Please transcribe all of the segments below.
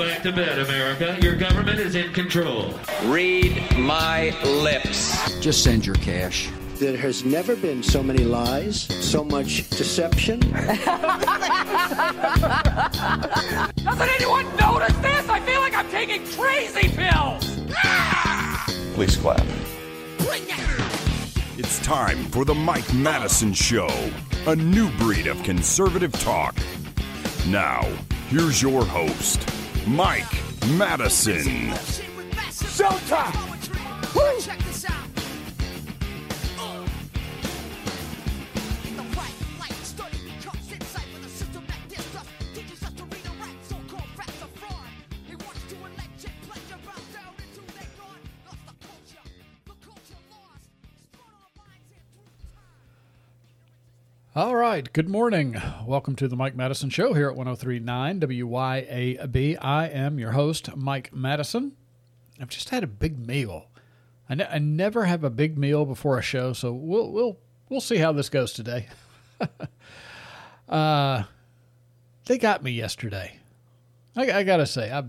Back to bed, America. Your government is in control. Read my lips. Just send your cash. There has never been so many lies, so much deception. Doesn't anyone notice this? I feel like I'm taking crazy pills. Ah! Please clap. It's time for the Mike Madison Show, a new breed of conservative talk. Now, here's your host, Mike Madison. Showtime. Woo! All right. Good morning. Welcome to the Mike Madison Show here at 1039 WYAB. I am your host, Mike Madison. I've just had a big meal. I, ne- I never have a big meal before a show, so we'll we'll we'll see how this goes today. uh, they got me yesterday. I, I gotta say, I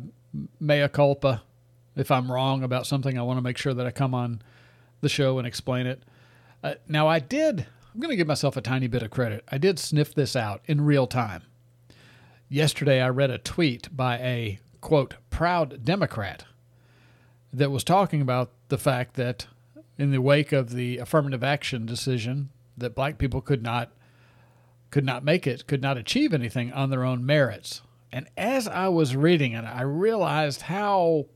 mea culpa. If I'm wrong about something, I want to make sure that I come on the show and explain it. Uh, now, I did I'm going to give myself a tiny bit of credit. I did sniff this out in real time. Yesterday, I read a tweet by a quote, proud Democrat that was talking about the fact that in the wake of the affirmative action decision that black people could not could not make it, could not achieve anything on their own merits. And as I was reading it, I realized how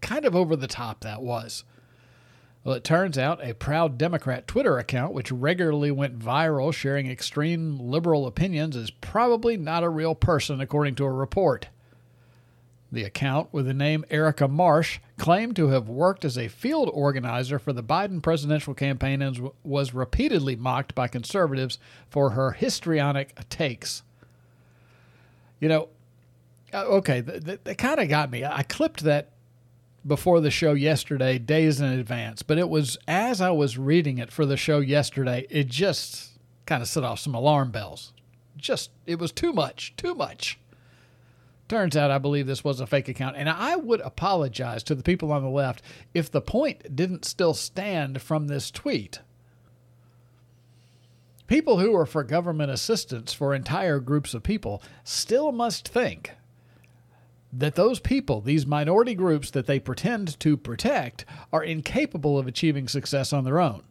kind of over the top that was. Well, it turns out a proud Democrat Twitter account, which regularly went viral sharing extreme liberal opinions, is probably not a real person, according to a report. The account, with the name Erica Marsh, claimed to have worked as a field organizer for the Biden presidential campaign and was repeatedly mocked by conservatives for her histrionic takes. You know, uh, okay, that kind of got me. I clipped that before the show yesterday, days in advance. But it was as I was reading it for the show yesterday, it just kind of set off some alarm bells. Just, it was too much, too much. Turns out I believe this was a fake account. And I would apologize to the people on the left if the point didn't still stand from this tweet. People who are for government assistance for entire groups of people still must think that those people, these minority groups that they pretend to protect, are incapable of achieving success on their own.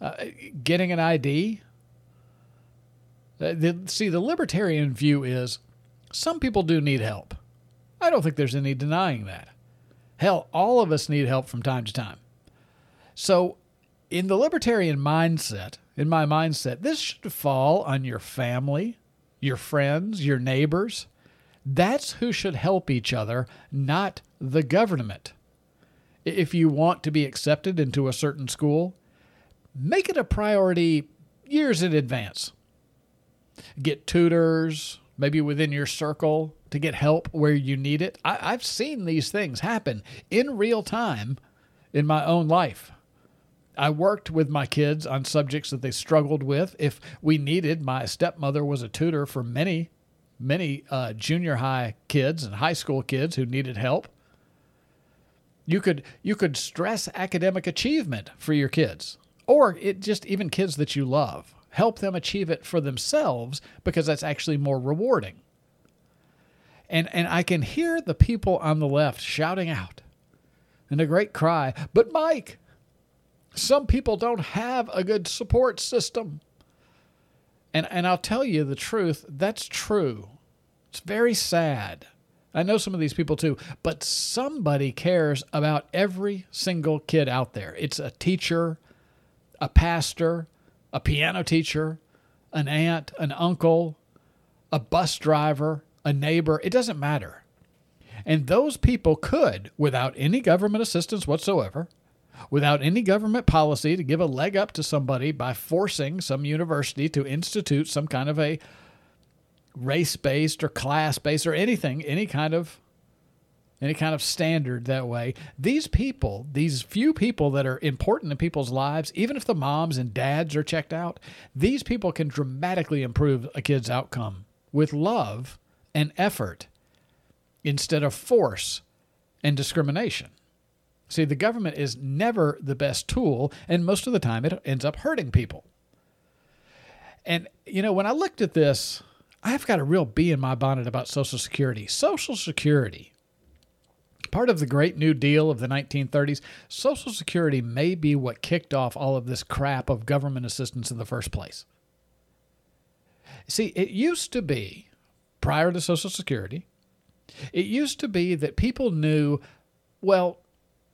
Uh, getting an ID. Uh, the, see, the libertarian view is some people do need help. I don't think there's any denying that. Hell, all of us need help from time to time. So, in the libertarian mindset, in my mindset, this should fall on your family, your friends, your neighbors that's who should help each other, not the government. If you want to be accepted into a certain school, make it a priority years in advance. Get tutors, maybe within your circle, to get help where you need it. I, have seen these things happen in real time in my own life. I worked with my kids on subjects that they struggled with. If we needed, my stepmother was a tutor for many many uh, junior high kids and high school kids who needed help. You could you could stress academic achievement for your kids, or it just even kids that you love. Help them achieve it for themselves because that's actually more rewarding. And and I can hear the people on the left shouting out in a great cry, "But Mike, some people don't have a good support system." And and I'll tell you the truth, that's true. It's very sad. I know some of these people too, but somebody cares about every single kid out there. It's a teacher, a pastor, a piano teacher, an aunt, an uncle, a bus driver, a neighbor. It doesn't matter. And those people could, without any government assistance whatsoever, without any government policy to give a leg up to somebody by forcing some university to institute some kind of a race based or class based or anything, any kind of any kind of standard that way. These people, these few people that are important in people's lives, even if the moms and dads are checked out, these people can dramatically improve a kid's outcome with love and effort. instead of force and discrimination. See, the government is never the best tool, and most of the time it ends up hurting people. And, you know, when I looked at this, I've got a real bee in my bonnet about Social Security. Social Security, part of the Great New Deal of the 1930s, Social Security may be what kicked off all of this crap of government assistance in the first place. See, it used to be, prior to Social Security, it used to be that people knew, well,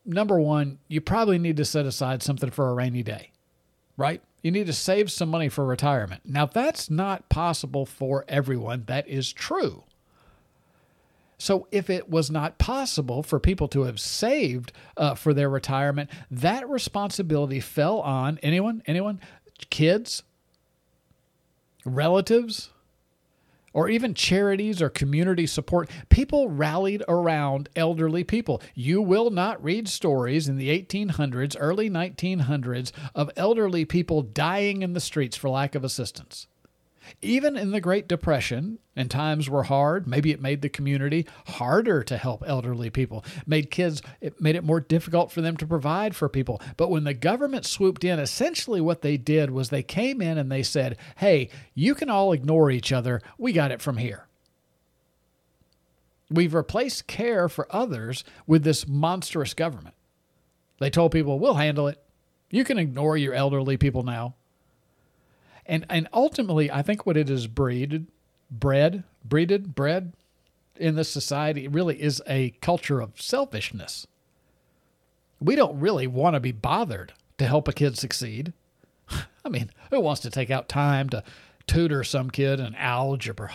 number one, you probably need to set aside something for a rainy day, right? You need to save some money for retirement. Now, that's not possible for everyone. That is true. So, if it was not possible for people to have saved uh, for their retirement, that responsibility fell on anyone, anyone, kids, relatives, or even charities or community support, people rallied around elderly people. You will not read stories in the 1800s, early 1900s of elderly people dying in the streets for lack of assistance. Even in the Great Depression, and times were hard, maybe it made the community harder to help elderly people, made kids, it made it more difficult for them to provide for people. But when the government swooped in, essentially what they did was they came in and they said, hey, you can all ignore each other. We got it from here. We've replaced care for others with this monstrous government. They told people, we'll handle it. You can ignore your elderly people now. And and ultimately, I think what it is breeded, bred, breeded, bred in this society really is a culture of selfishness. We don't really want to be bothered to help a kid succeed. I mean, who wants to take out time to tutor some kid in algebra?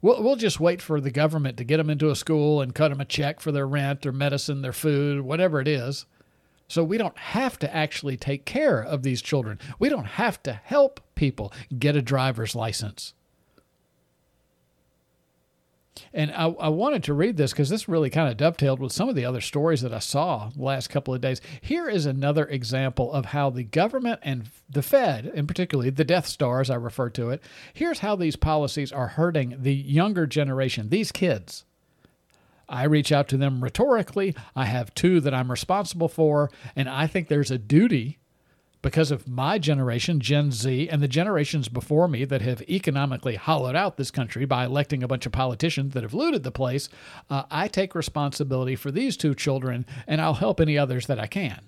We'll, we'll just wait for the government to get them into a school and cut them a check for their rent, their medicine, their food, whatever it is. So we don't have to actually take care of these children. We don't have to help people get a driver's license. And I, I wanted to read this because this really kind of dovetailed with some of the other stories that I saw the last couple of days. Here is another example of how the government and the Fed, and particularly the Death Star, as I refer to it, here's how these policies are hurting the younger generation, these kids. I reach out to them rhetorically. I have two that I'm responsible for, and I think there's a duty because of my generation, Gen Z, and the generations before me that have economically hollowed out this country by electing a bunch of politicians that have looted the place, uh, I take responsibility for these two children and I'll help any others that I can.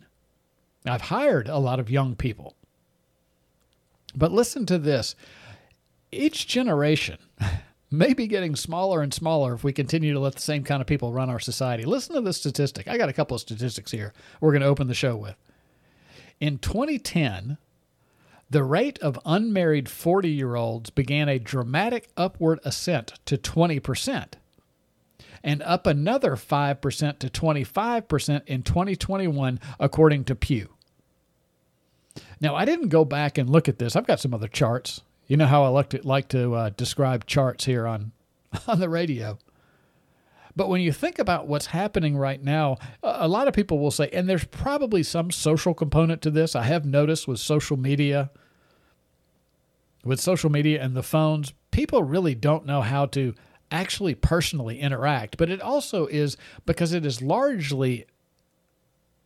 I've hired a lot of young people. But listen to this each generation, may be getting smaller and smaller if we continue to let the same kind of people run our society. Listen to this statistic. I got a couple of statistics here we're going to open the show with. In 2010, the rate of unmarried 40 year olds began a dramatic upward ascent to 20%, and up another 5% to 25% in 2021, according to Pew. Now, I didn't go back and look at this. I've got some other charts you know how I like to like to uh, describe charts here on on the radio. But when you think about what's happening right now, a lot of people will say, and there's probably some social component to this. I have noticed with social media, with social media and the phones, people really don't know how to actually personally interact. But it also is because it is largely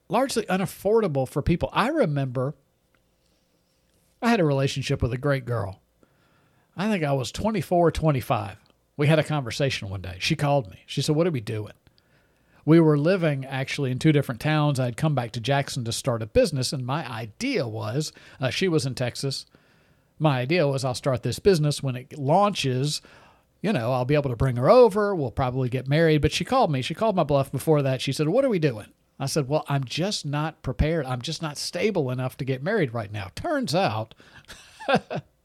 largely unaffordable for people. I remember I had a relationship with a great girl. I think I was 24, 25. We had a conversation one day. She called me. She said, What are we doing? We were living actually in two different towns. I'd come back to Jackson to start a business, and my idea was uh, she was in Texas. My idea was I'll start this business when it launches. You know, I'll be able to bring her over. We'll probably get married. But she called me. She called my bluff before that. She said, What are we doing? I said, Well, I'm just not prepared. I'm just not stable enough to get married right now. Turns out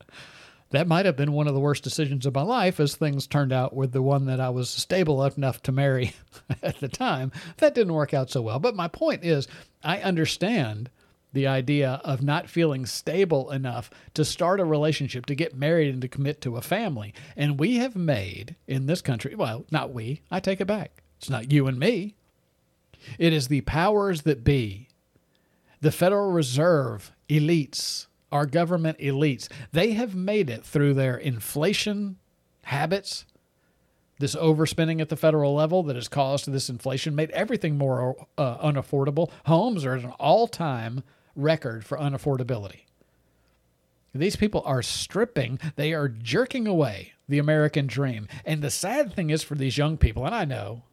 that might have been one of the worst decisions of my life as things turned out with the one that I was stable enough to marry at the time. That didn't work out so well. But my point is, I understand the idea of not feeling stable enough to start a relationship, to get married, and to commit to a family. And we have made in this country, well, not we, I take it back. It's not you and me. It is the powers that be, the Federal Reserve elites our government elites, they have made it through their inflation habits, This overspending at the federal level that has caused this inflation made everything more uh, unaffordable. Homes are at an all time record for unaffordability. These people are stripping, they are jerking away the American dream. And the sad thing is for these young people, and I know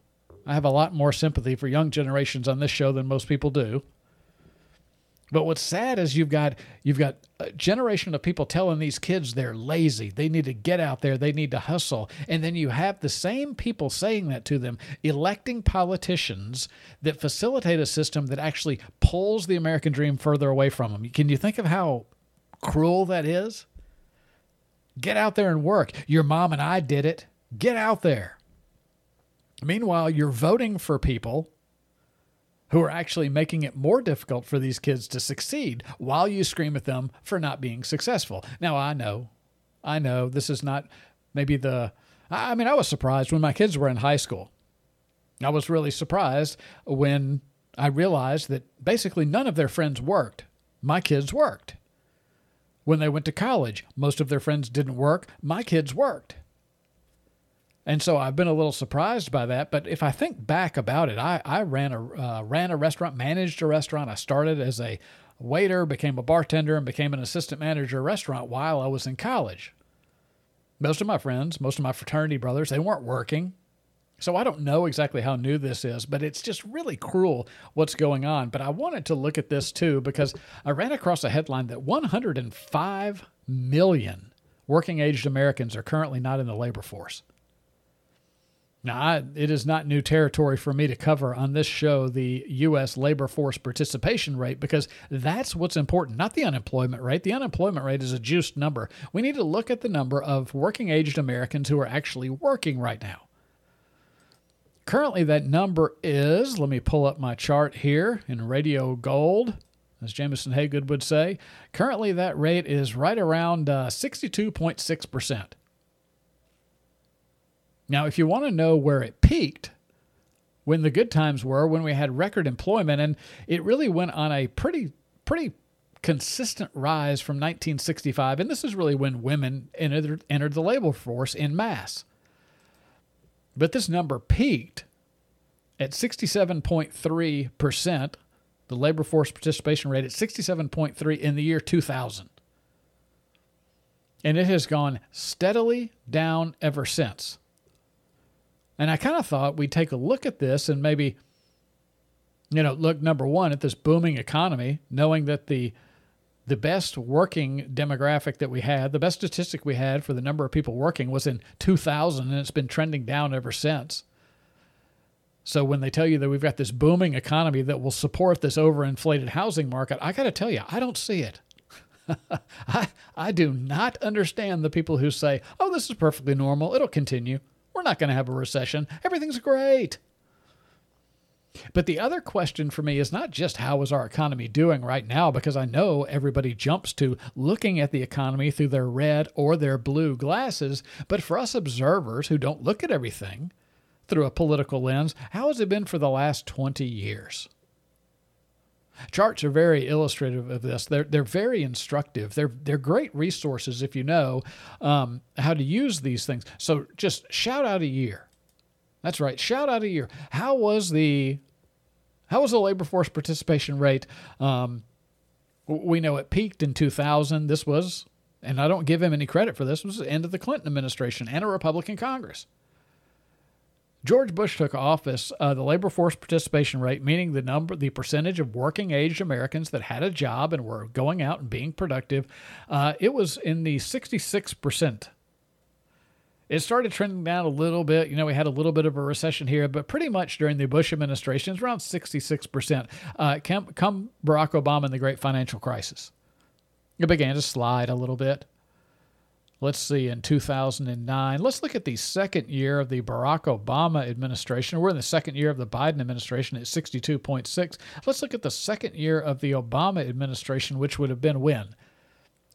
I have a lot more sympathy for young generations on this show than most people do. But what's sad is you've got you've got a generation of people telling these kids they're lazy. They need to get out there. They need to hustle. And then you have the same people saying that to them, electing politicians that facilitate a system that actually pulls the American dream further away from them. Can you think of how cruel that is? Get out there and work. Your mom and I did it. Get out there. Meanwhile, you're voting for people who are actually making it more difficult for these kids to succeed while you scream at them for not being successful. Now, I know, I know this is not maybe the, I mean, I was surprised when my kids were in high school. I was really surprised when I realized that basically none of their friends worked. My kids worked. When they went to college, most of their friends didn't work. My kids worked. And so I've been a little surprised by that. But if I think back about it, I, I ran a uh, ran a restaurant, managed a restaurant. I started as a waiter, became a bartender, and became an assistant manager restaurant while I was in college. Most of my friends, most of my fraternity brothers, they weren't working. So I don't know exactly how new this is, but it's just really cruel what's going on. But I wanted to look at this too because I ran across a headline that 105 million working aged Americans are currently not in the labor force. Now, I, it is not new territory for me to cover on this show the U.S. labor force participation rate because that's what's important, not the unemployment rate. The unemployment rate is a juiced number. We need to look at the number of working aged Americans who are actually working right now. Currently, that number is, let me pull up my chart here in radio gold, as Jamison Haygood would say. Currently, that rate is right around uh, 62.6%. Now, if you want to know where it peaked, when the good times were, when we had record employment, and it really went on a pretty, pretty consistent rise from 1965, and this is really when women entered, entered the labor force in mass. But this number peaked at 67.3%, the labor force participation rate at 67.3 in the year 2000. And it has gone steadily down ever since. And I kind of thought we'd take a look at this and maybe, you know, look number one at this booming economy, knowing that the the best working demographic that we had, the best statistic we had for the number of people working was in 2000, and it's been trending down ever since. So when they tell you that we've got this booming economy that will support this overinflated housing market, I got to tell you, I don't see it. I, I do not understand the people who say, oh, this is perfectly normal. It'll continue. We're not going to have a recession. Everything's great. But the other question for me is not just how is our economy doing right now, because I know everybody jumps to looking at the economy through their red or their blue glasses, but for us observers who don't look at everything through a political lens, how has it been for the last 20 years? Charts are very illustrative of this. They're they're very instructive. They're they're great resources if you know um, how to use these things. So just shout out a year. That's right. Shout out a year. How was the how was the labor force participation rate? Um, we know it peaked in 2000. This was, and I don't give him any credit for this, was the end of the Clinton administration and a Republican Congress. George Bush took office, uh, the labor force participation rate, meaning the number, the percentage of working age Americans that had a job and were going out and being productive, uh, it was in the 66%. It started trending down a little bit. You know, we had a little bit of a recession here, but pretty much during the Bush administration, it's around 66%. Uh, come, come Barack Obama and the great financial crisis. It began to slide a little bit let's see, in 2009. Let's look at the second year of the Barack Obama administration. We're in the second year of the Biden administration at 62.6. Let's look at the second year of the Obama administration, which would have been when?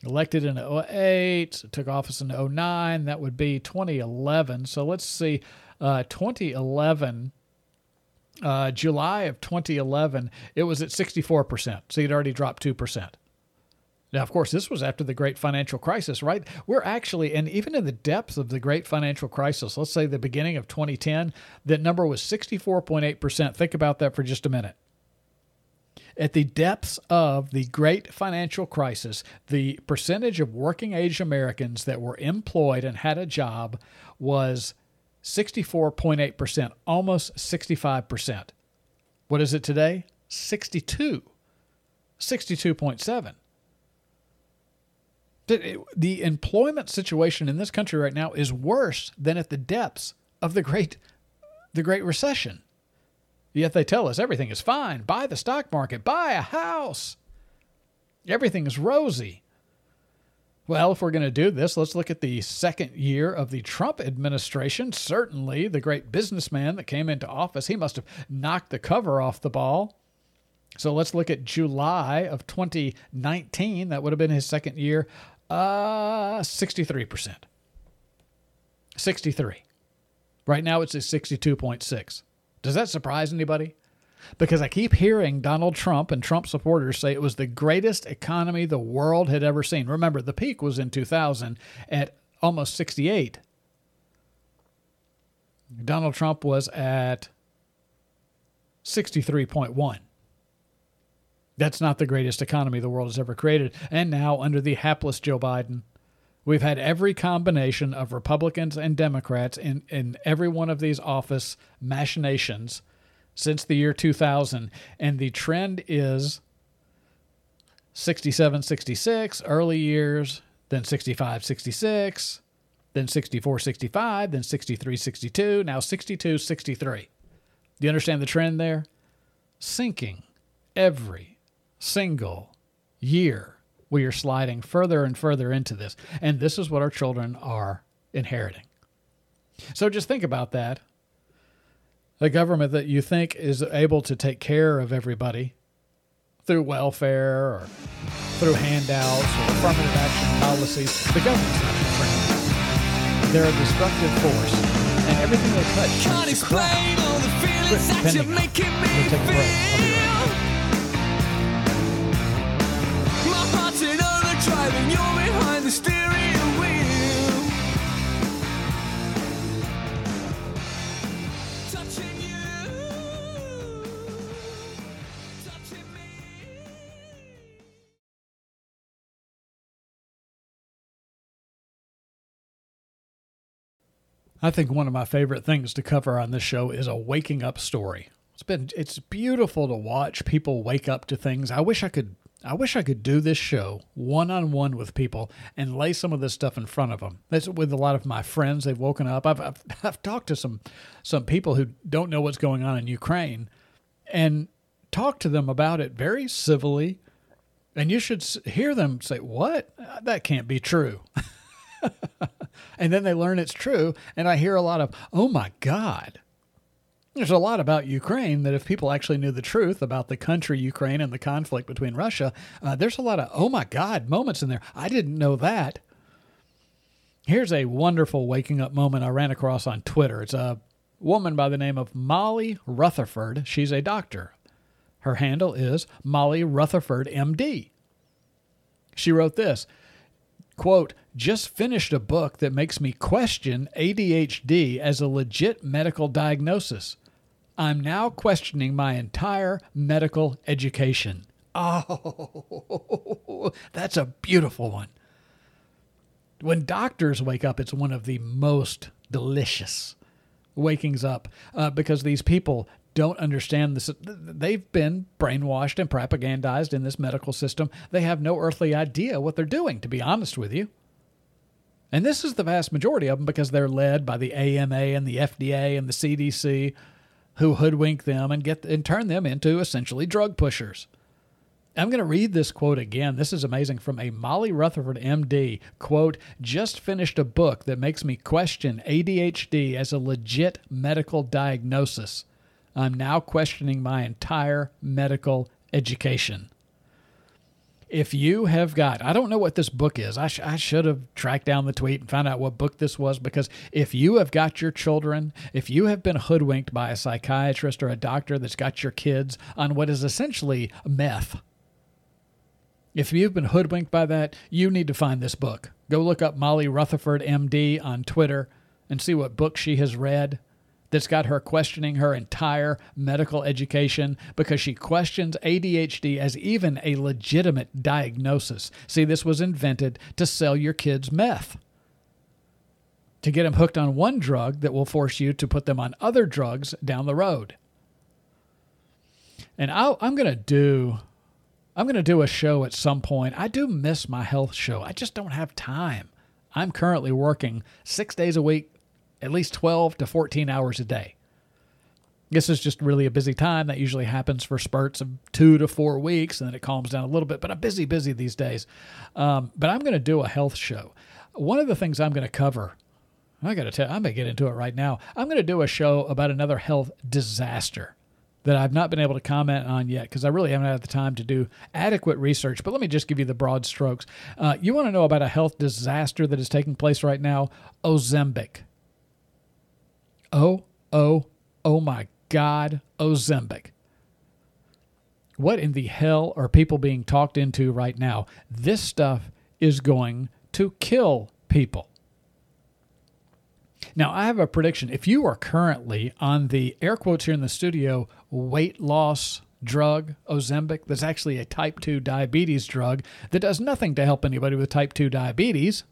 Elected in 08, took office in 09. That would be 2011. So let's see, uh, 2011. Uh, July of 2011, it was at 64%. So he'd already dropped 2%. Now, of course, this was after the great financial crisis, right? We're actually, and even in the depths of the great financial crisis, let's say the beginning of 2010, that number was 64.8%. Think about that for just a minute. At the depths of the great financial crisis, the percentage of working age Americans that were employed and had a job was 64.8%, almost 65%. What is it today? 62. 62.7. The employment situation in this country right now is worse than at the depths of the great the great recession. Yet they tell us everything is fine. Buy the stock market, buy a house. Everything is rosy. Well, if we're going to do this, let's look at the second year of the Trump administration. Certainly, the great businessman that came into office, he must have knocked the cover off the ball. So let's look at July of 2019. That would have been his second year. Uh, 63%. 63. Right now it's at 62.6. Does that surprise anybody? Because I keep hearing Donald Trump and Trump supporters say it was the greatest economy the world had ever seen. Remember, the peak was in 2000 at almost 68. Donald Trump was at 63.1. That's not the greatest economy the world has ever created. And now, under the hapless Joe Biden, we've had every combination of Republicans and Democrats in, in every one of these office machinations since the year 2000. And the trend is 67, 66, early years, then 65, 66, then 64, 65, then 63, 62, now 62, 63. Do you understand the trend there? Sinking every single year, we are sliding further and further into this. And this is what our children are inheriting. So just think about that. A government that you think is able to take care of everybody through welfare or through handouts or affirmative action policies, the government's not your friend. They're a destructive force. And everything they touch turns to crap. Depending on. We'll take a break. Driving, you're behind the steering wheel. Touching you, touching me. I think one of my favorite things to cover on this show is a waking up story. It's been it's beautiful to watch people wake up to things. I wish I could I wish I could do this show one on one with people and lay some of this stuff in front of them. That's with a lot of my friends. They've woken up. I've, I've, I've talked to some some people who don't know what's going on in Ukraine, and talk to them about it very civilly. And you should hear them say, "What? That can't be true." and then they learn it's true, and I hear a lot of, "Oh my God." There's a lot about Ukraine that if people actually knew the truth about the country Ukraine and the conflict between Russia, uh, there's a lot of, oh my God, moments in there. I didn't know that. Here's a wonderful waking up moment I ran across on Twitter. It's a woman by the name of Molly Rutherford. She's a doctor. Her handle is Molly Rutherford, MD. She wrote this quote, just finished a book that makes me question ADHD as a legit medical diagnosis. I'm now questioning my entire medical education. Oh, that's a beautiful one. When doctors wake up, it's one of the most delicious wakings up uh, because these people don't understand this. They've been brainwashed and propagandized in this medical system. They have no earthly idea what they're doing, to be honest with you. And this is the vast majority of them because they're led by the AMA and the FDA and the CDC who hoodwink them and get and turn them into essentially drug pushers. I'm going to read this quote again. This is amazing from a Molly Rutherford MD. Quote, just finished a book that makes me question ADHD as a legit medical diagnosis. I'm now questioning my entire medical education if you have got, I don't know what this book is. I, sh- I should have tracked down the tweet and found out what book this was because if you have got your children, if you have been hoodwinked by a psychiatrist or a doctor that's got your kids on what is essentially meth, If you've been hoodwinked by that, you need to find this book. Go look up Molly Rutherford, MD, on Twitter and see what book she has read that's got her questioning her entire medical education because she questions ADHD as even a legitimate diagnosis. See, this was invented to sell your kids meth. To get them hooked on one drug that will force you to put them on other drugs down the road. And i am to do I'm to do a show at some point. I do miss my health show. I just don't have time. I'm currently working six days a week, at least 12 to 14 hours a day. This is just really a busy time. That usually happens for spurts of two to four weeks, and then it calms down a little bit. But I'm busy, busy these days. Um, but I'm going to do a health show. One of the things I'm going to cover, I got to tell, I'm going to get into it right now. I'm going to do a show about another health disaster that I've not been able to comment on yet because I really haven't had the time to do adequate research. But let me just give you the broad strokes. Uh, you want to know about a health disaster that is taking place right now? Ozempic. Oh, oh, oh my God, Ozempic. What in the hell are people being talked into right now? This stuff is going to kill people. Now, I have a prediction. If you are currently on the air quotes here in the studio weight loss drug, Ozempic, that's actually a type 2 diabetes drug that does nothing to help anybody with type 2 diabetes.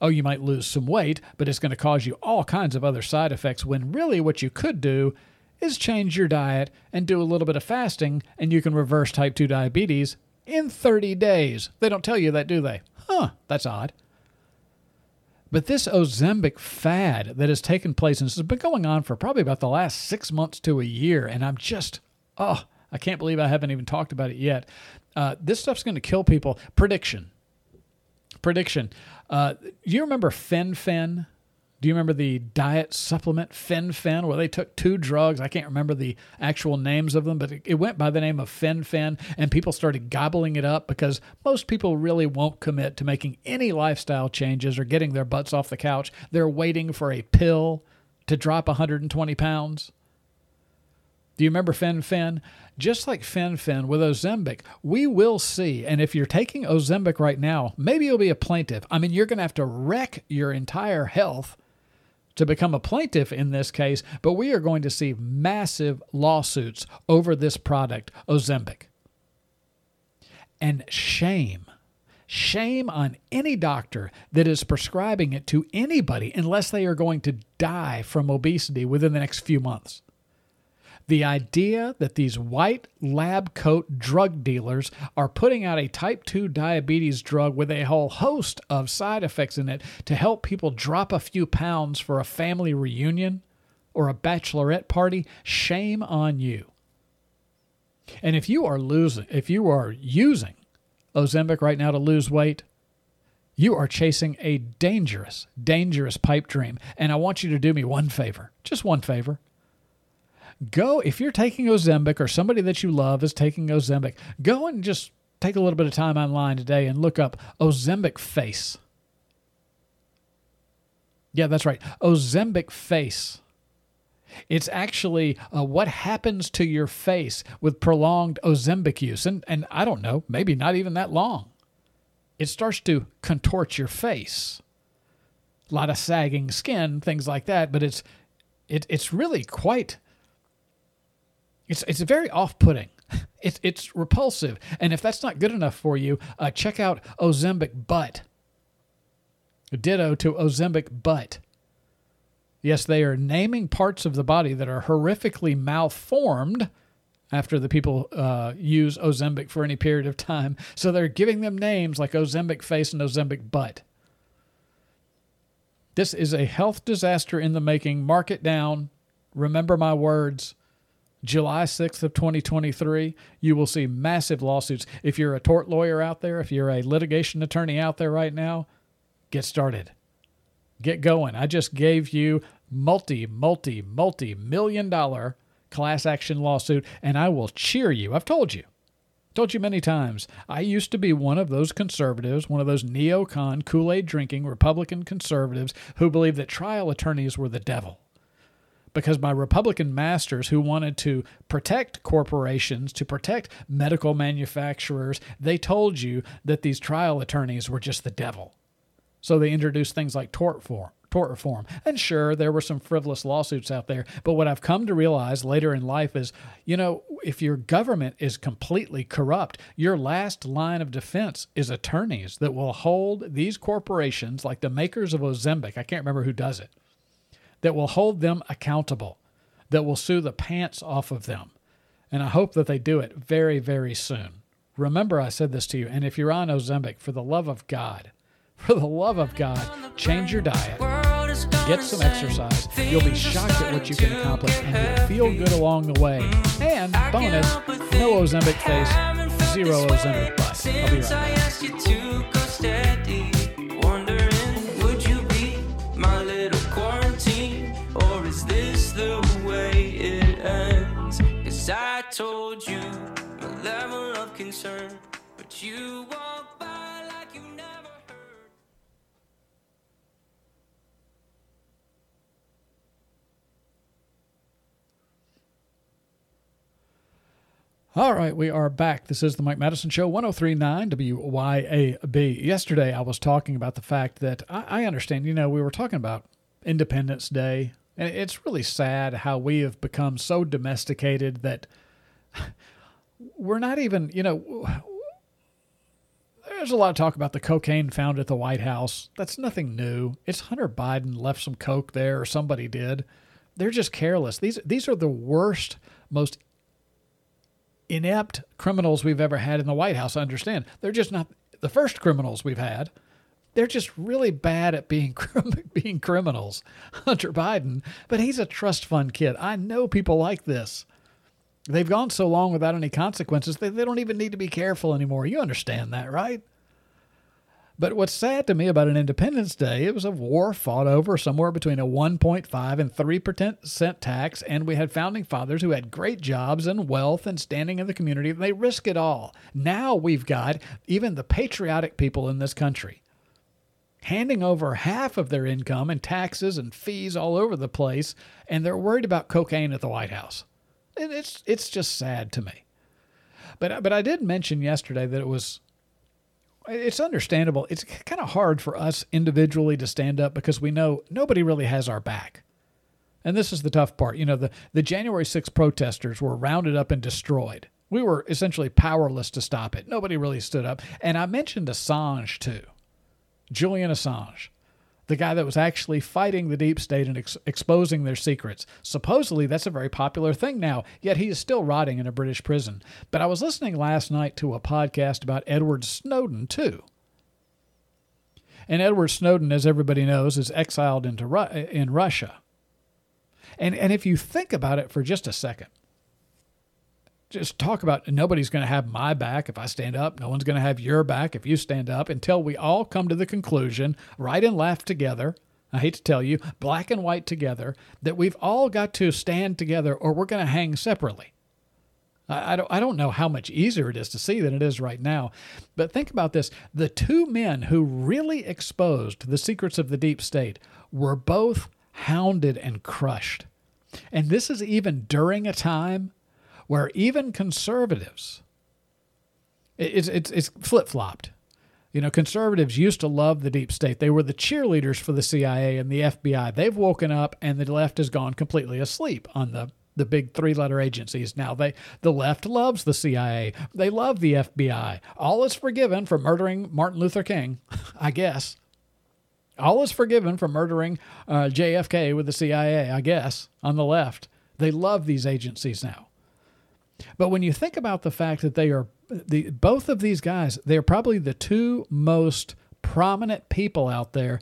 Oh, you might lose some weight, but it's going to cause you all kinds of other side effects when really what you could do is change your diet and do a little bit of fasting, and you can reverse type 2 diabetes in 30 days. They don't tell you that, do they? Huh, that's odd. But this Ozempic fad that has taken place, and has been going on for probably about the last six months to a year, and I'm just, oh, I can't believe I haven't even talked about it yet. Uh, this stuff's going to kill people. Prediction. Prediction. Uh, you remember Fen-Phen? Do you remember the diet supplement Fen-Phen, where they took two drugs? I can't remember the actual names of them, but it went by the name of Fen-Phen, and people started gobbling it up because most people really won't commit to making any lifestyle changes or getting their butts off the couch. They're waiting for a pill to drop 120 pounds. Do you remember Fen-Phen? Just like Fen-Phen with Ozempic, we will see. And if you're taking Ozempic right now, maybe you'll be a plaintiff. I mean, you're going to have to wreck your entire health to become a plaintiff in this case, but we are going to see massive lawsuits over this product, Ozempic. And shame, shame on any doctor that is prescribing it to anybody unless they are going to die from obesity within the next few months. The idea that these white lab coat drug dealers are putting out a type 2 diabetes drug with a whole host of side effects in it to help people drop a few pounds for a family reunion or a bachelorette party, shame on you. And if you are losing, if you are using Ozempic right now to lose weight, you are chasing a dangerous, dangerous pipe dream. And I want you to do me one favor, just one favor go if you're taking Ozempic or somebody that you love is taking Ozempic, go and just take a little bit of time online today and look up Ozempic face. Yeah, that's right. Ozempic face. It's actually uh, what happens to your face with prolonged Ozempic use. And, and I don't know, maybe not even that long. It starts to contort your face. A lot of sagging skin, things like that, but it's it, it's really quite it's it's very off-putting. It's it's repulsive, and if that's not good enough for you, uh, check out Ozempic butt. Ditto to Ozempic butt. Yes, they are naming parts of the body that are horrifically malformed after the people uh, use Ozempic for any period of time. So they're giving them names like Ozempic face and Ozempic butt. This is a health disaster in the making. Mark it down. Remember my words. July 6th of 2023, you will see massive lawsuits. If you're a tort lawyer out there, if you're a litigation attorney out there right now, get started. Get going. I just gave you multi, multi, multi million dollar class action lawsuit, and I will cheer you. I've told you. Told you many times. I used to be one of those conservatives, one of those neocon, Kool Aid drinking Republican conservatives who believed that trial attorneys were the devil. Because my Republican masters who wanted to protect corporations, to protect medical manufacturers, they told you that these trial attorneys were just the devil. So they introduced things like tort reform. Tort reform. And sure, there were some frivolous lawsuits out there. But what I've come to realize later in life is, you know, if your government is completely corrupt, your last line of defense is attorneys that will hold these corporations, like the makers of Ozempic, I can't remember who does it, that will hold them accountable, that will sue the pants off of them. And I hope that they do it very, very soon. Remember, I said this to you. And if you're on Ozempic, for the love of God, for the love of God, change your diet, get some exercise. You'll be shocked at what you can accomplish, and you'll feel good along the way. And bonus, no Ozempic face, zero Ozempic butt. I'll be right back. Told you my level of concern, but you walk by like you never heard. All right, we are back. This is the Mike Madison Show, 1039 WYAB. Yesterday, I was talking about the fact that I, I understand, you know, we were talking about Independence Day, and it's really sad how we have become so domesticated that we're not even, you know, there's a lot of talk about the cocaine found at the White House. That's nothing new. It's Hunter Biden left some coke there, or somebody did. They're just careless. These these are the worst, most inept criminals we've ever had in the White House. I understand. They're just not the first criminals we've had. They're just really bad at being being criminals. Hunter Biden, but he's a trust fund kid. I know people like this. They've gone so long without any consequences, they, they don't even need to be careful anymore. You understand that, right? But what's sad to me about an Independence Day, it was a war fought over somewhere between a 1.5 and 3% tax, and we had founding fathers who had great jobs and wealth and standing in the community, and they risk it all. Now we've got even the patriotic people in this country handing over half of their income and taxes and fees all over the place, and they're worried about cocaine at the White House. It's it's just sad to me. But but I did mention yesterday that it was it's understandable. It's kind of hard for us individually to stand up because we know nobody really has our back. And this is the tough part. You know, the, the January 6 protesters were rounded up and destroyed. We were essentially powerless to stop it. Nobody really stood up. And I mentioned Assange too. Julian Assange the guy that was actually fighting the deep state and ex- exposing their secrets. Supposedly, that's a very popular thing now, yet he is still rotting in a British prison. But I was listening last night to a podcast about Edward Snowden, too. And Edward Snowden, as everybody knows, is exiled into Ru- in Russia. And, and if you think about it for just a second, just talk about nobody's going to have my back if I stand up. No one's going to have your back if you stand up until we all come to the conclusion, right and left together. I hate to tell you, black and white together, that we've all got to stand together or we're going to hang separately. I, I, don't, I don't know how much easier it is to see than it is right now. But think about this the two men who really exposed the secrets of the deep state were both hounded and crushed. And this is even during a time where even conservatives, it's, it's, it's flip flopped. You know, conservatives used to love the deep state. They were the cheerleaders for the CIA and the FBI. They've woken up and the left has gone completely asleep on the the big three-letter agencies. Now they the left loves the CIA. They love the FBI. All is forgiven for murdering Martin Luther King, I guess. All is forgiven for murdering uh, JFK with the CIA, I guess, on the left. They love these agencies now. But when you think about the fact that they are the both of these guys, they are probably the two most prominent people out there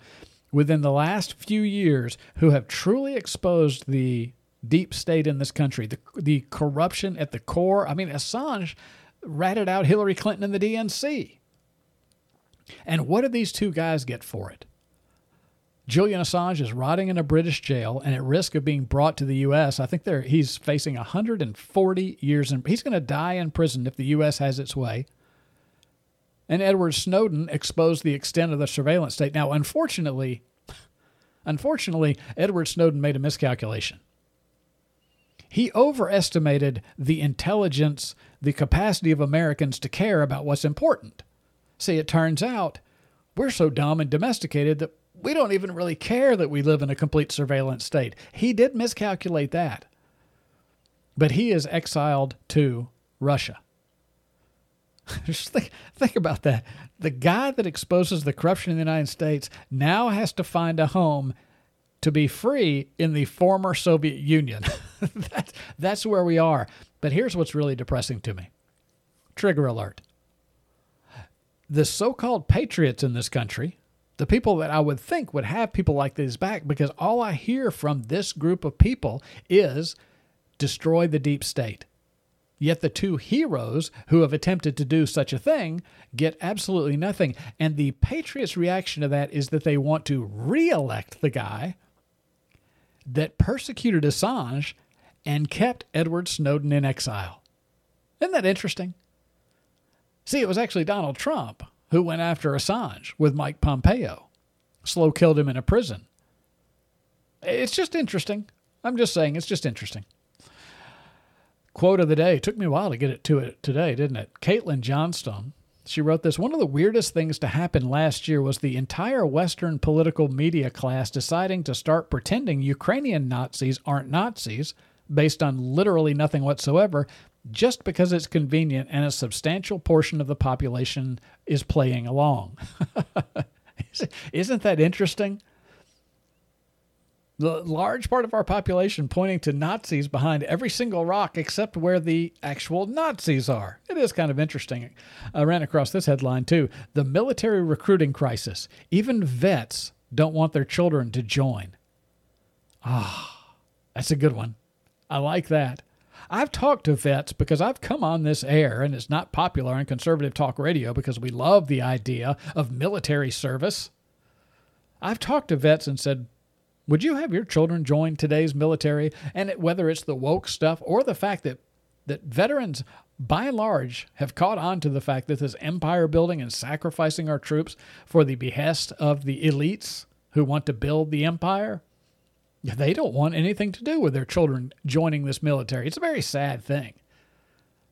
within the last few years who have truly exposed the deep state in this country, the the corruption at the core. I mean, Assange ratted out Hillary Clinton and the DNC. And what did these two guys get for it? Julian Assange is rotting in a British jail and at risk of being brought to the U.S. I think he's facing 140 years in. He's going to die in prison if the U.S. has its way. And Edward Snowden exposed the extent of the surveillance state. Now, unfortunately, unfortunately, Edward Snowden made a miscalculation. he overestimated the intelligence, the capacity of Americans to care about what's important. See, it turns out we're so dumb and domesticated that we don't even really care that we live in a complete surveillance state. He did miscalculate that. But he is exiled to Russia. Just think, think about that. The guy that exposes the corruption in the United States now has to find a home to be free in the former Soviet Union. that, that's where we are. But here's what's really depressing to me trigger alert. The so called patriots in this country, the people that I would think would have people like these back, because all I hear from this group of people is destroy the deep state. Yet the two heroes who have attempted to do such a thing get absolutely nothing. And the Patriots' reaction to that is that they want to re elect the guy that persecuted Assange and kept Edward Snowden in exile. Isn't that interesting? See, it was actually Donald Trump who went after Assange with Mike Pompeo. Slow killed him in a prison. It's just interesting. I'm just saying, it's just interesting. Quote of the day. It took me a while to get it to it today, didn't it? Caitlin Johnstone. She wrote this One of the weirdest things to happen last year was the entire Western political media class deciding to start pretending Ukrainian Nazis aren't Nazis based on literally nothing whatsoever just because it's convenient and a substantial portion of the population is playing along. Isn't that interesting? The large part of our population pointing to Nazis behind every single rock except where the actual Nazis are. It is kind of interesting. I ran across this headline too. The military recruiting crisis. Even vets don't want their children to join. Ah, that's a good one. I like that. I've talked to vets because I've come on this air and it's not popular on conservative talk radio because we love the idea of military service. I've talked to vets and said, would you have your children join today's military? And whether it's the woke stuff or the fact that, that veterans, by and large, have caught on to the fact that this empire building and sacrificing our troops for the behest of the elites who want to build the empire, they don't want anything to do with their children joining this military. It's a very sad thing.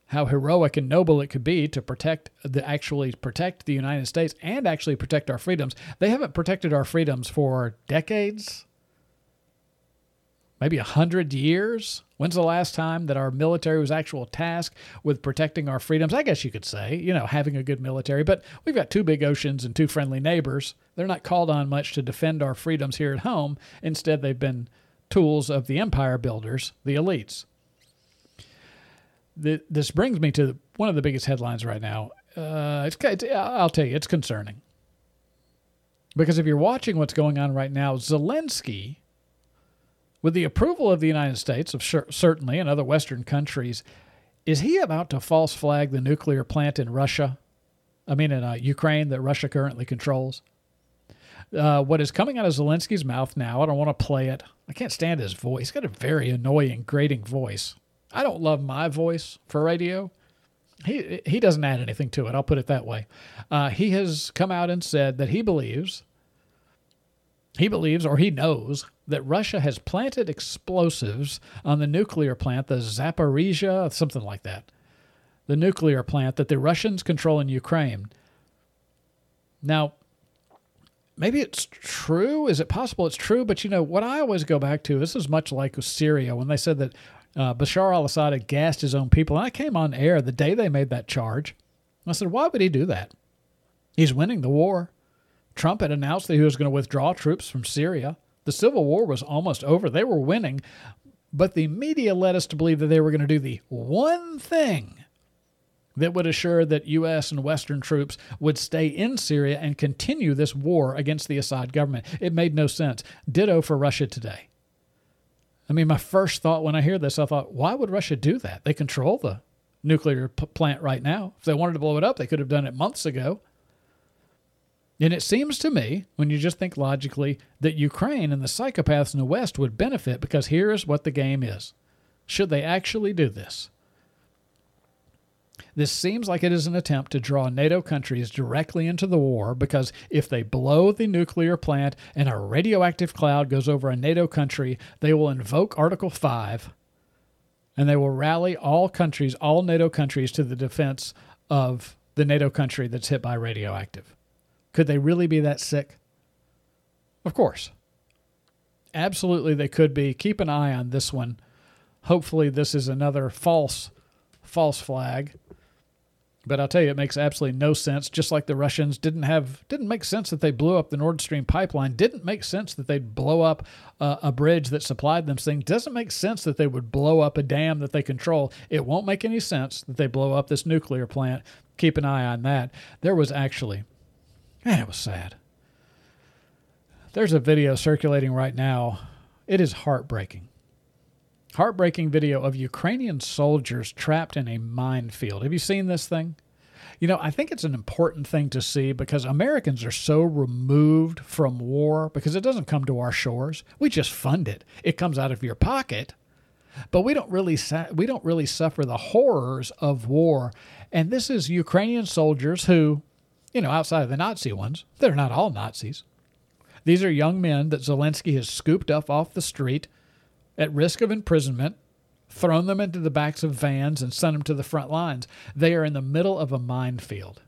How heroic and noble it could be to protect the actually protect the United States and actually protect our freedoms. They haven't protected our freedoms for decades, maybe a hundred years. When's the last time that our military was actual tasked with protecting our freedoms? I guess you could say, you know, having a good military, but we've got two big oceans and two friendly neighbors. They're not called on much to defend our freedoms here at home. Instead, they've been tools of the empire builders, the elites. The, this brings me to one of the biggest headlines right now. Uh, it's, it's, I'll tell you, it's concerning. Because if you're watching what's going on right now, Zelensky with the approval of the United States, of certainly, and other Western countries, is he about to false flag the nuclear plant in Russia? I mean, in uh, Ukraine that Russia currently controls? Uh, what is coming out of Zelensky's mouth now, I don't want to play it. I can't stand his voice. He's got a very annoying, grating voice. I don't love my voice for radio. He, he doesn't add anything to it, I'll put it that way. Uh, he has come out and said that he believes he believes, or he knows, that Russia has planted explosives on the nuclear plant, the Zaporizhia, something like that, the nuclear plant that the Russians control in Ukraine. Now, maybe it's true. Is it possible it's true? But you know, what I always go back to, this is much like Syria when they said that uh, Bashar al Assad had gassed his own people. And I came on air the day they made that charge. I said, why would he do that? He's winning the war. Trump had announced that he was going to withdraw troops from Syria. The civil war was almost over. They were winning, but the media led us to believe that they were going to do the one thing that would assure that U.S. and Western troops would stay in Syria and continue this war against the Assad government. It made no sense. Ditto for Russia today. I mean, my first thought when I hear this, I thought, why would Russia do that? They control the nuclear p- plant right now. If they wanted to blow it up, they could have done it months ago. And it seems to me, when you just think logically, that Ukraine and the psychopaths in the West would benefit because here is what the game is. Should they actually do this? This seems like it is an attempt to draw NATO countries directly into the war because if they blow the nuclear plant and a radioactive cloud goes over a NATO country, they will invoke Article 5 and they will rally all countries, all NATO countries, to the defense of the NATO country that's hit by radioactive. Could they really be that sick? Of course. Absolutely, they could be. Keep an eye on this one. Hopefully, this is another false, false flag. But I'll tell you, it makes absolutely no sense. Just like the Russians didn't have, didn't make sense that they blew up the Nord Stream pipeline. Didn't make sense that they'd blow up uh, a bridge that supplied them things. Doesn't make sense that they would blow up a dam that they control. It won't make any sense that they blow up this nuclear plant. Keep an eye on that. There was actually, man, it was sad. There's a video circulating right now. It is heartbreaking. Heartbreaking video of Ukrainian soldiers trapped in a minefield. Have you seen this thing? You know, I think it's an important thing to see because Americans are so removed from war because it doesn't come to our shores. We just fund it. It comes out of your pocket. But we don't really we don't really suffer the horrors of war. And this is Ukrainian soldiers who, you know, outside of the Nazi ones, they're not all Nazis. These are young men that Zelensky has scooped up off the street at risk of imprisonment, thrown them into the backs of vans, and sent them to the front lines. They are in the middle of a minefield.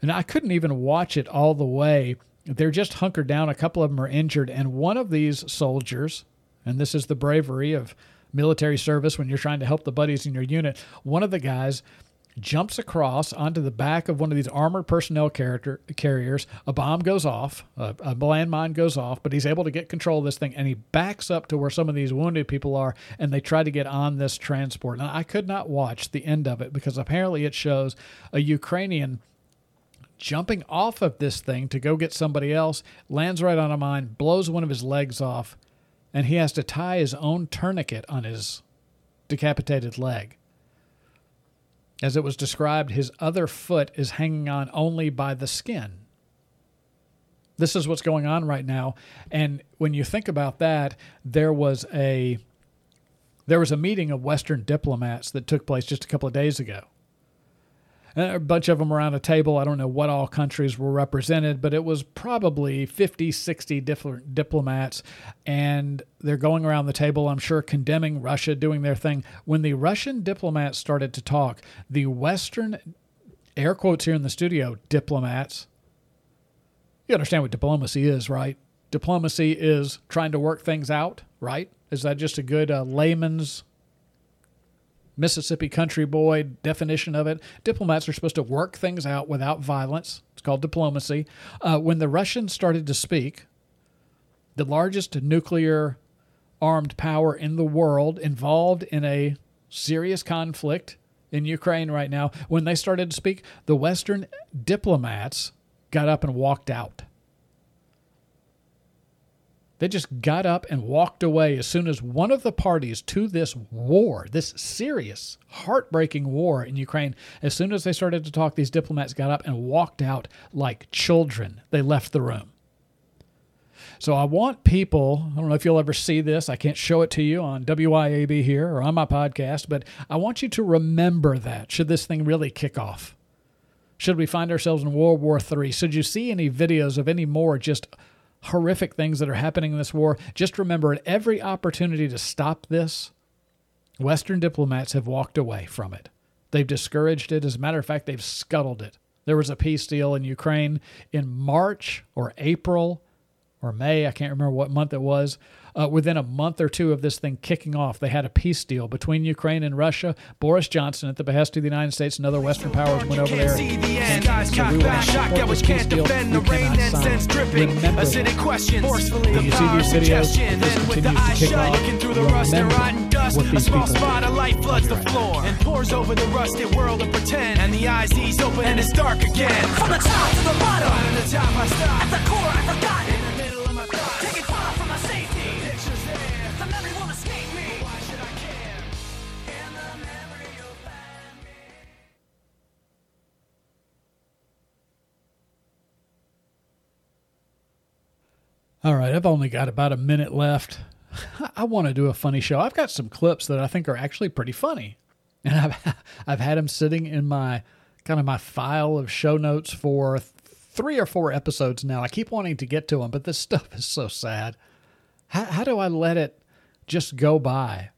And I couldn't even watch it all the way. They're just hunkered down. A couple of them are injured. And one of these soldiers, and this is the bravery of military service when you're trying to help the buddies in your unit, one of the guys jumps across onto the back of one of these armored personnel character, carriers. A bomb goes off, a, a landmine goes off, but he's able to get control of this thing and he backs up to where some of these wounded people are and they try to get on this transport. And I could not watch the end of it because apparently it shows a Ukrainian jumping off of this thing to go get somebody else, lands right on a mine, blows one of his legs off, and he has to tie his own tourniquet on his decapitated leg. As it was described, his other foot is hanging on only by the skin. This is what's going on right now. And when you think about that, there was a there was a meeting of Western diplomats that took place just a couple of days ago a bunch of them around a table. I don't know what all countries were represented, but it was probably 50, 60 different diplomats. And they're going around the table, I'm sure, condemning Russia, doing their thing. When the Russian diplomats started to talk, the Western, air quotes here in the studio, diplomats, you understand what diplomacy is, right? Diplomacy is trying to work things out, right? Is that just a good uh, layman's Mississippi country boy definition of it. Diplomats are supposed to work things out without violence. It's called diplomacy. Uh, when the Russians started to speak, the largest nuclear armed power in the world involved in a serious conflict in Ukraine right now, when they started to speak, the Western diplomats got up and walked out. They just got up and walked away as soon as one of the parties to this war, this serious, heartbreaking war in Ukraine, as soon as they started to talk, these diplomats got up and walked out like children. They left the room. So I want people, I don't know if you'll ever see this, I can't show it to you on WIAB here or on my podcast, but I want you to remember that should this thing really kick off. Should we find ourselves in World War III? Should you see any videos of any more just horrific things that are happening in this war, just remember at every opportunity to stop this, Western diplomats have walked away from it. They've discouraged it. As a matter of fact, they've scuttled it. There was a peace deal in Ukraine in March or April or May, I can't remember what month it was, uh, within a month or two of this thing kicking off, they had a peace deal between Ukraine and Russia. Boris Johnson, at the behest of the United States and other Western powers, went over there and said, "We want to support this peace deal. We cannot sign." Remember that. question forcefully when you see these videos, this continues to kick off. through the rust and Remember rotten dust. what A these small people spot did. of light floods the floor and pours over the rusted world of pretend. And the eyes ease open and it's dark again. From the top to the bottom, from the top I stop. At the core I forgot. In All right, I've only got about a minute left. I want to do a funny show. I've got some clips that I think are actually pretty funny, and I've I've had them sitting in my kind of my file of show notes for three or four episodes now. I keep wanting to get to them, but this stuff is so sad. How, how do I let it just go by?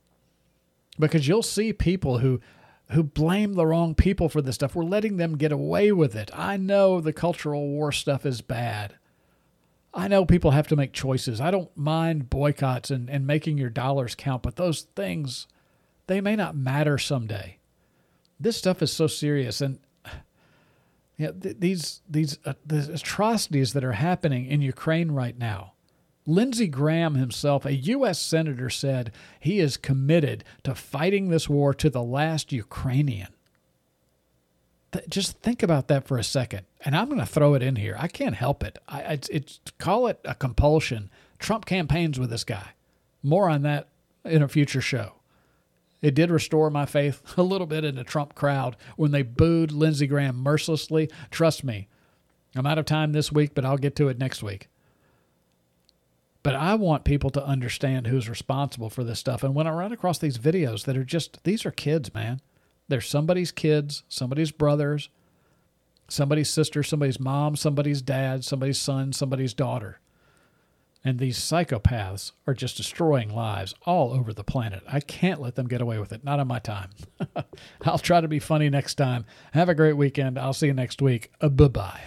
because you'll see people who who blame the wrong people for this stuff. We're letting them get away with it. I know the cultural war stuff is bad. I know people have to make choices. I don't mind boycotts and, and making your dollars count, but those things, they may not matter someday. This stuff is so serious. And yeah, th- these these uh, the atrocities that are happening in Ukraine right now. Lindsey Graham himself, a U.S. senator, said he is committed to fighting this war to the last Ukrainian. Th- just think about that for a second, and I'm going to throw it in here. I can't help it. I, it's, it's call it a compulsion. Trump campaigns with this guy. More on that in a future show. It did restore my faith a little bit in the Trump crowd when they booed Lindsey Graham mercilessly. Trust me, I'm out of time this week, but I'll get to it next week. But I want people to understand who's responsible for this stuff. And when I run across these videos that are just, these are kids, man. They're somebody's kids, somebody's brothers, somebody's sister, somebody's mom, somebody's dad, somebody's son, somebody's daughter. And these psychopaths are just destroying lives all over the planet. I can't let them get away with it. Not on my time. I'll try to be funny next time. Have a great weekend. I'll see you next week. Uh, bye bye.